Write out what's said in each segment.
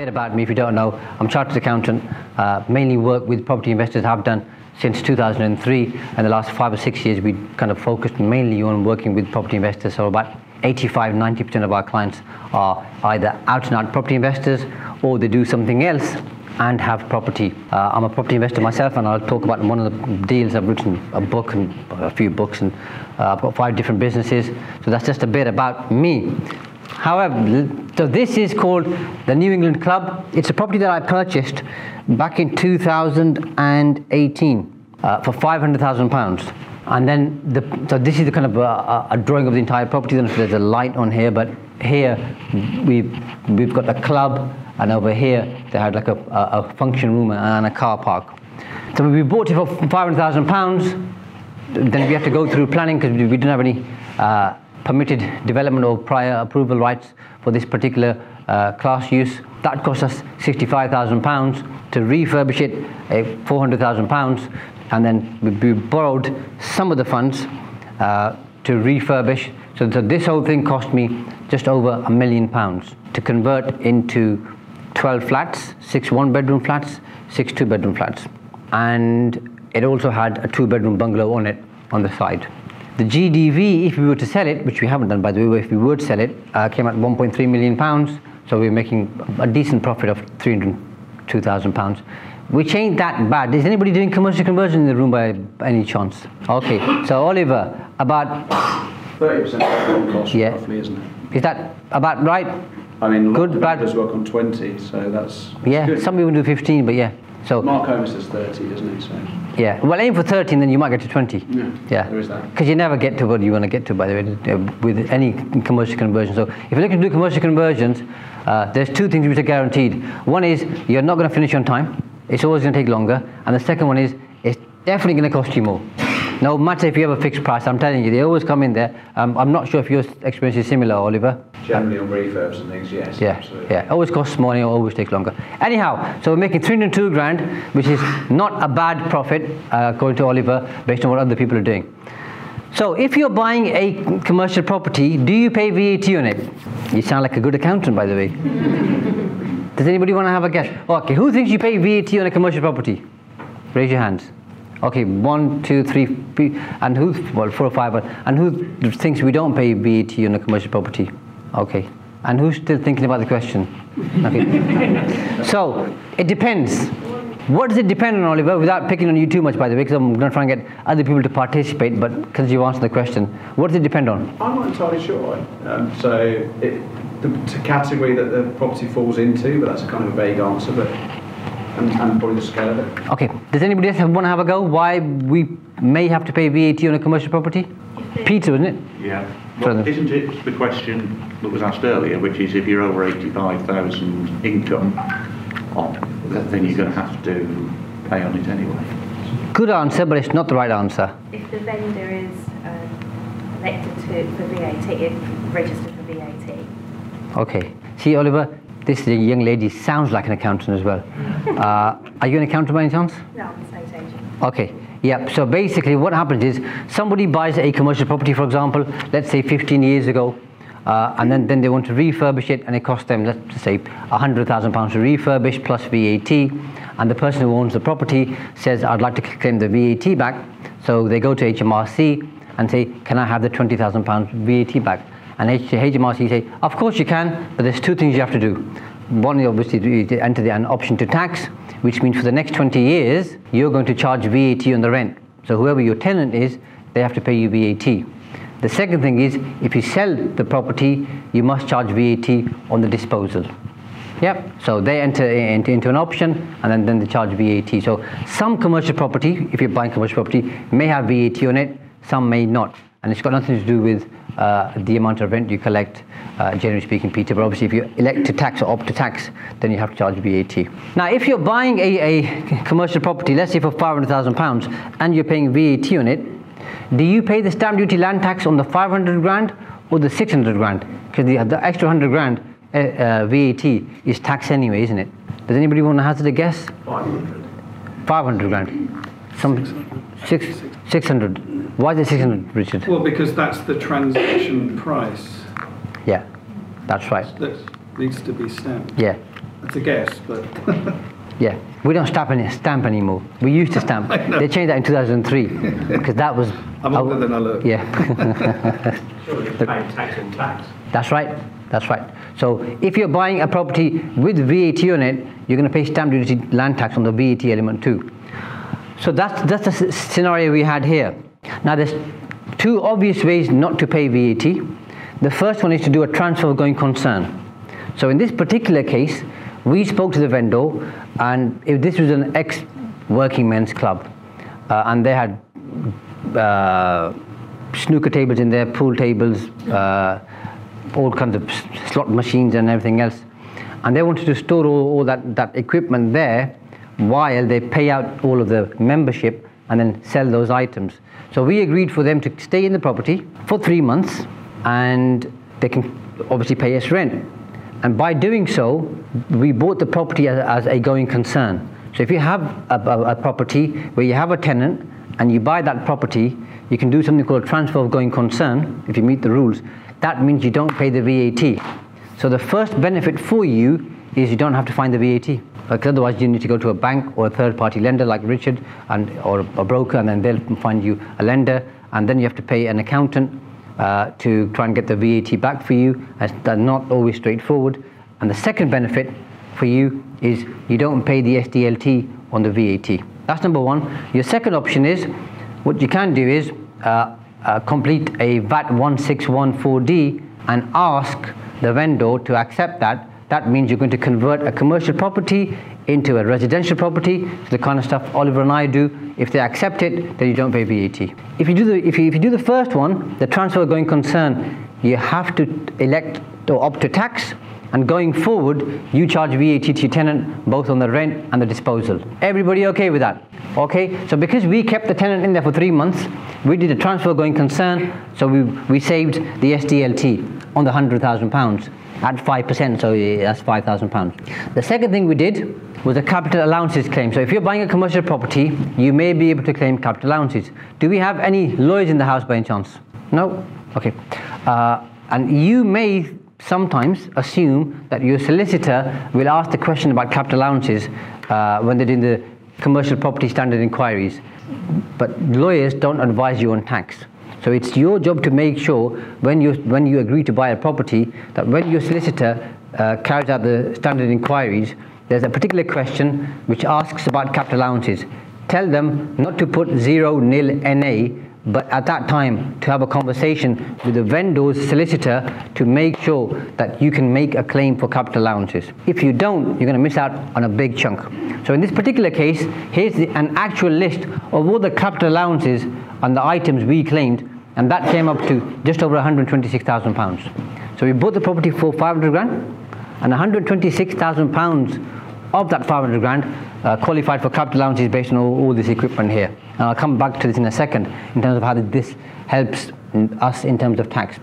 bit about me if you don't know. I'm chartered accountant, uh, mainly work with property investors, have done since 2003. And the last five or six years, we kind of focused mainly on working with property investors. So about 85, 90% of our clients are either out and out property investors or they do something else and have property. Uh, I'm a property investor myself, and I'll talk about one of the deals. I've written a book and a few books, and uh, I've got five different businesses. So that's just a bit about me. However, so this is called the New England Club. It's a property that I purchased back in 2018 uh, for 500,000 pounds. And then, the, so this is the kind of a, a drawing of the entire property. There's a light on here, but here we've we've got the club, and over here they had like a, a, a function room and a car park. So we bought it for 500,000 pounds. Then we had to go through planning because we didn't have any. Uh, permitted development or prior approval rights for this particular uh, class use. That cost us £65,000 to refurbish it, uh, £400,000, and then we, we, borrowed some of the funds uh, to refurbish. So, so this whole thing cost me just over a million pounds to convert into 12 flats, six one bedroom flats, six two bedroom flats. And it also had a two bedroom bungalow on it on the side. The GDV, if we were to sell it, which we haven't done by the way, if we would sell it, uh, came at 1.3 million pounds. So we're making a decent profit of 302,000 pounds. Which ain't that bad. Is anybody doing commercial conversion in the room by any chance? Okay, so Oliver, about 30% cost yeah. roughly, isn't it? Is that about right? I mean, good, bad. work on 20, so that's. Yeah, good. some people do 15, but yeah. So Mark Homer says 30, doesn't he? So. Yeah, well, aim for 13, then you might get to 20. Yeah, yeah. there is that. Because you never get to what you want to get to, by the way, with any commercial conversion. So if you're looking to do commercial conversions, uh, there's two things which are guaranteed. One is you're not going to finish on time. It's always going to take longer. And the second one is it's definitely going to cost you more. No matter if you have a fixed price, I'm telling you, they always come in there. Um, I'm not sure if your experience is similar, Oliver. Generally on refurbs and things, yes. Yeah, absolutely. yeah. Always costs money, always takes longer. Anyhow, so we're making 302 grand, which is not a bad profit, uh, according to Oliver, based on what other people are doing. So if you're buying a commercial property, do you pay VAT on it? You sound like a good accountant, by the way. Does anybody want to have a guess? Okay, who thinks you pay VAT on a commercial property? Raise your hands. Okay, one, two, three, and who, well, four or five, and who thinks we don't pay VAT on a commercial property? Okay, and who's still thinking about the question? Okay, so it depends. What does it depend on, Oliver, without picking on you too much, by the way, because I'm going to try and get other people to participate, but because you answered the question, what does it depend on? I'm not entirely sure. Um, so, it, the category that the property falls into, but that's a kind of a vague answer, but and, and probably the scale of it. Okay. Does anybody else want to have a go? Why we may have to pay VAT on a commercial property? Peter, isn't it? Yeah. Well, isn't it the question that was asked earlier, which is if you're over 85,000 income, on, then you're going to have to pay on it anyway? Good answer, but it's not the right answer. If the vendor is um, elected to, for VAT, it registered for VAT. Okay. See, Oliver, this young lady sounds like an accountant as well. Uh, are you an accountant by any chance? No, I'm a state agent. Okay. Yeah, so basically what happens is somebody buys a commercial property, for example, let's say 15 years ago, uh, and then, then they want to refurbish it and it costs them, let's say, £100,000 to refurbish plus VAT, and the person who owns the property says, I'd like to claim the VAT back, so they go to HMRC and say, can I have the £20,000 VAT back? And HMRC say, of course you can, but there's two things you have to do. One, obviously, to enter the, an option to tax, which means for the next 20 years, you're going to charge VAT on the rent. So whoever your tenant is, they have to pay you VAT. The second thing is, if you sell the property, you must charge VAT on the disposal. Yep. So they enter eh, into, into, an option and then, then they charge VAT. So some commercial property, if you're buying commercial property, may have VAT on it, some may not. and it's got nothing to do with uh, the amount of rent you collect, uh, generally speaking, Peter. But obviously, if you elect to tax or opt to tax, then you have to charge VAT. Now, if you're buying a, a commercial property, let's say for £500,000, and you're paying VAT on it, do you pay the stamp duty land tax on the 500 grand or the 600 grand? Because the, the extra 100 grand uh, uh, VAT is tax anyway, isn't it? Does anybody want to hazard a guess? 500. 500 grand. Some six, 600. Why is it 600, Richard? Well, because that's the transaction price Yeah, that's right. that needs to be stamped. Yeah, That's a guess, but yeah. We don't stamp, any, stamp anymore. We used to stamp. They changed that in 2003 because that was. I'm older than I look. Yeah, Surely it's paying tax on tax. that's right. That's right. So if you're buying a property with VAT on it, you're going to pay stamp duty land tax on the VAT element too. So that's, that's the scenario we had here. Now there's two obvious ways not to pay VAT. The first one is to do a transfer of going concern. So in this particular case, we spoke to the vendor, and if this was an ex-working men's club, uh, and they had uh, snooker tables in there, pool tables, uh, all kinds of slot machines and everything else. And they wanted to store all, all that, that equipment there while they pay out all of the membership and then sell those items. So we agreed for them to stay in the property for three months and they can obviously pay us rent. And by doing so, we bought the property as, as a going concern. So if you have a, a, a property where you have a tenant and you buy that property, you can do something called transfer of going concern if you meet the rules. That means you don't pay the VAT. So the first benefit for you is you don't have to find the VAT. Because otherwise you need to go to a bank or a third party lender like Richard and or a broker and then they'll find you a lender and then you have to pay an accountant uh, to try and get the VAT back for you. That's not always straightforward. And the second benefit for you is you don't pay the SDLT on the VAT. That's number one. Your second option is what you can do is uh, uh, complete a VAT 1614D and ask the vendor to accept that. That means you're going to convert a commercial property into a residential property, the kind of stuff Oliver and I do. If they accept it, then you don't pay VAT. If you do the, if you, if you do the first one, the transfer going concern, you have to elect or opt to tax, and going forward, you charge VAT to your tenant both on the rent and the disposal. Everybody okay with that? Okay, so because we kept the tenant in there for three months, we did a transfer going concern, so we, we saved the SDLT on the £100,000 at 5%, so that's £5,000. The second thing we did was a capital allowances claim. So if you're buying a commercial property, you may be able to claim capital allowances. Do we have any lawyers in the house by any chance? No? Okay. Uh, and you may sometimes assume that your solicitor will ask the question about capital allowances uh, when they're doing the commercial property standard inquiries. But lawyers don't advise you on tax. So it's your job to make sure when you when you agree to buy a property that when your solicitor uh, carries out the standard inquiries, there's a particular question which asks about capital allowances. Tell them not to put zero nil NA, but at that time to have a conversation with the vendor's solicitor to make sure that you can make a claim for capital allowances. If you don't, you're going to miss out on a big chunk. So in this particular case, here's the, an actual list of all the capital allowances and the items we claimed, and that came up to just over 126,000 pounds. So we bought the property for 500 grand, and 126,000 pounds of that 500 grand uh, qualified for capital allowances based on all, all this equipment here. And I'll come back to this in a second in terms of how this helps us in terms of tax.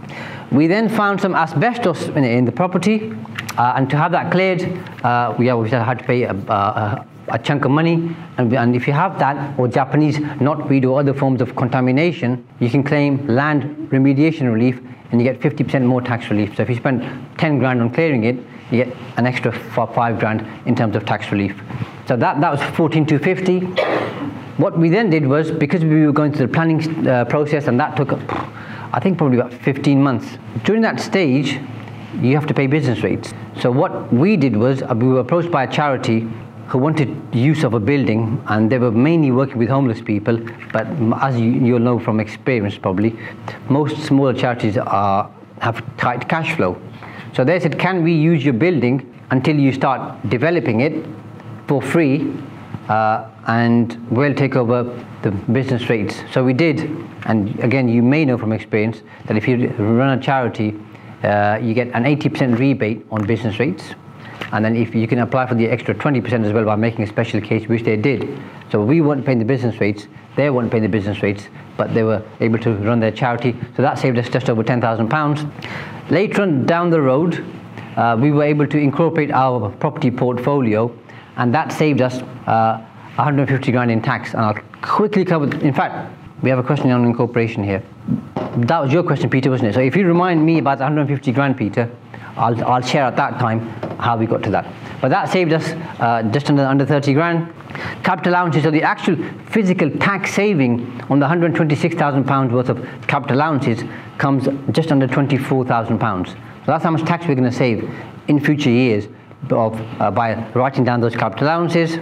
We then found some asbestos in, in the property, uh, and to have that cleared, uh, we had to pay a, a, a chunk of money. And, and if you have that, or Japanese knotweed or other forms of contamination, you can claim land remediation relief and you get 50% more tax relief. So if you spend 10 grand on clearing it, you get an extra five grand in terms of tax relief. So that, that was 14250. What we then did was, because we were going through the planning uh, process and that took, I think probably about 15 months. During that stage, you have to pay business rates. So what we did was, uh, we were approached by a charity who wanted use of a building and they were mainly working with homeless people but as you, you'll know from experience probably most smaller charities are, have tight cash flow so they said can we use your building until you start developing it for free uh, and we'll take over the business rates. So we did, and again, you may know from experience that if you run a charity, uh, you get an 80% rebate on business rates. And then if you can apply for the extra 20% as well by making a special case, which they did. So we weren't paying the business rates, they weren't paying the business rates, but they were able to run their charity. So that saved us just over £10,000. Later on down the road, uh, we were able to incorporate our property portfolio, and that saved us uh, 150 grand in tax. And I'll quickly cover, in fact, we have a question on incorporation here. That was your question, Peter, wasn't it? So if you remind me about the 150 grand, Peter, I'll, I'll share at that time how we got to that. But that saved us uh, just under, under 30 grand. Capital allowances, so the actual physical tax saving on the 126,000 pounds worth of capital allowances comes just under 24,000 pounds. So that's how much tax we're going to save in future years of, uh, by writing down those capital allowances.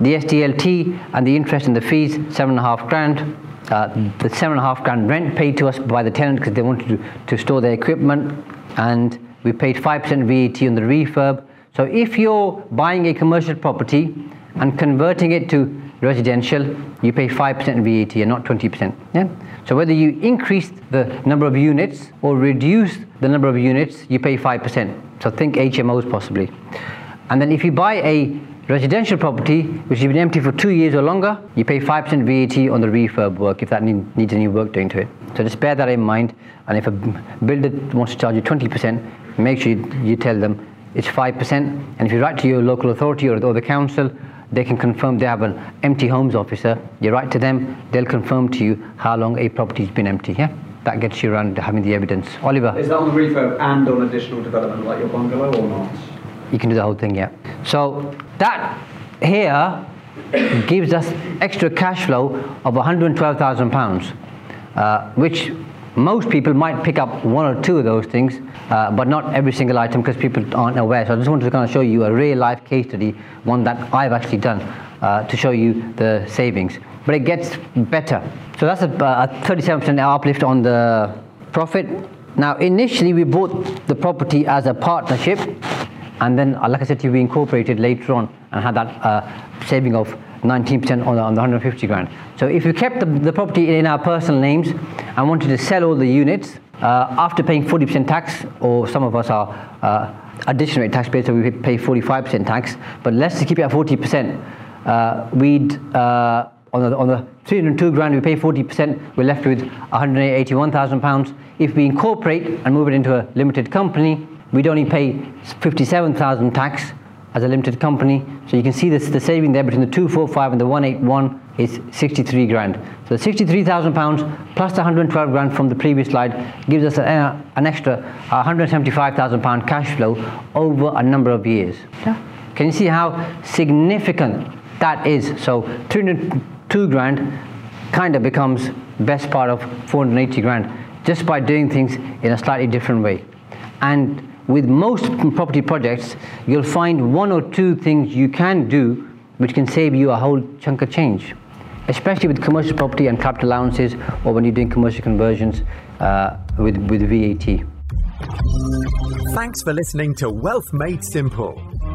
The SDLT and the interest and the fees, seven and a half grand. Uh, the seven and a half grand rent paid to us by the tenant because they wanted to, to store their equipment, and we paid 5% VAT on the refurb. So if you're buying a commercial property and converting it to residential, you pay 5% VAT and not 20%. Yeah? So whether you increase the number of units or reduce the number of units, you pay 5%. So think HMOs possibly. And then if you buy a residential property which has been empty for two years or longer, you pay 5% VAT on the refurb work if that need, needs any work doing to it. So just bear that in mind. And if a builder wants to charge you 20%, make sure you, you tell them it's 5%. And if you write to your local authority or, or the council, they can confirm they have an empty homes officer. You write to them, they'll confirm to you how long a property's been empty. Yeah, that gets you around having the evidence. Oliver, Is that on the refurb and on additional development like your bungalow or not? you can do the whole thing. Yeah. So that here gives us extra cash flow of 112,000 pounds, uh, which most people might pick up one or two of those things, uh, but not every single item because people aren't aware. So I just wanted to kind of show you a real life case study, one that I've actually done uh, to show you the savings. But it gets better. So that's a, a 37% uplift on the profit. Now, initially, we bought the property as a partnership, and then, uh, like I said to you, we incorporated later on and had that uh, saving of 19% on the, on the 150 grand. So if you kept the, the property in our personal names and wanted to sell all the units, uh, after paying 40% tax, or some of us are uh, additional rate taxpayers, so we pay 45% tax, but let's keep it at 40%. Uh, we'd, uh, on the, on the 302 grand, we pay 40%, we're left with 181,000 pounds. If we incorporate and move it into a limited company, we'd only pay 57,000 tax as a limited company. So you can see this, the saving there between the 245 and the 181 is 63 grand. So the 63,000 pounds plus the 112 grand from the previous slide gives us a, an extra 175,000 pound cash flow over a number of years. Yeah. Can you see how significant that is? So 302 grand kind of becomes best part of 480 grand just by doing things in a slightly different way. And with most property projects, you'll find one or two things you can do which can save you a whole chunk of change, especially with commercial property and capital allowances or when you're doing commercial conversions uh, with, with VAT. Thanks for listening to Wealth Made Simple.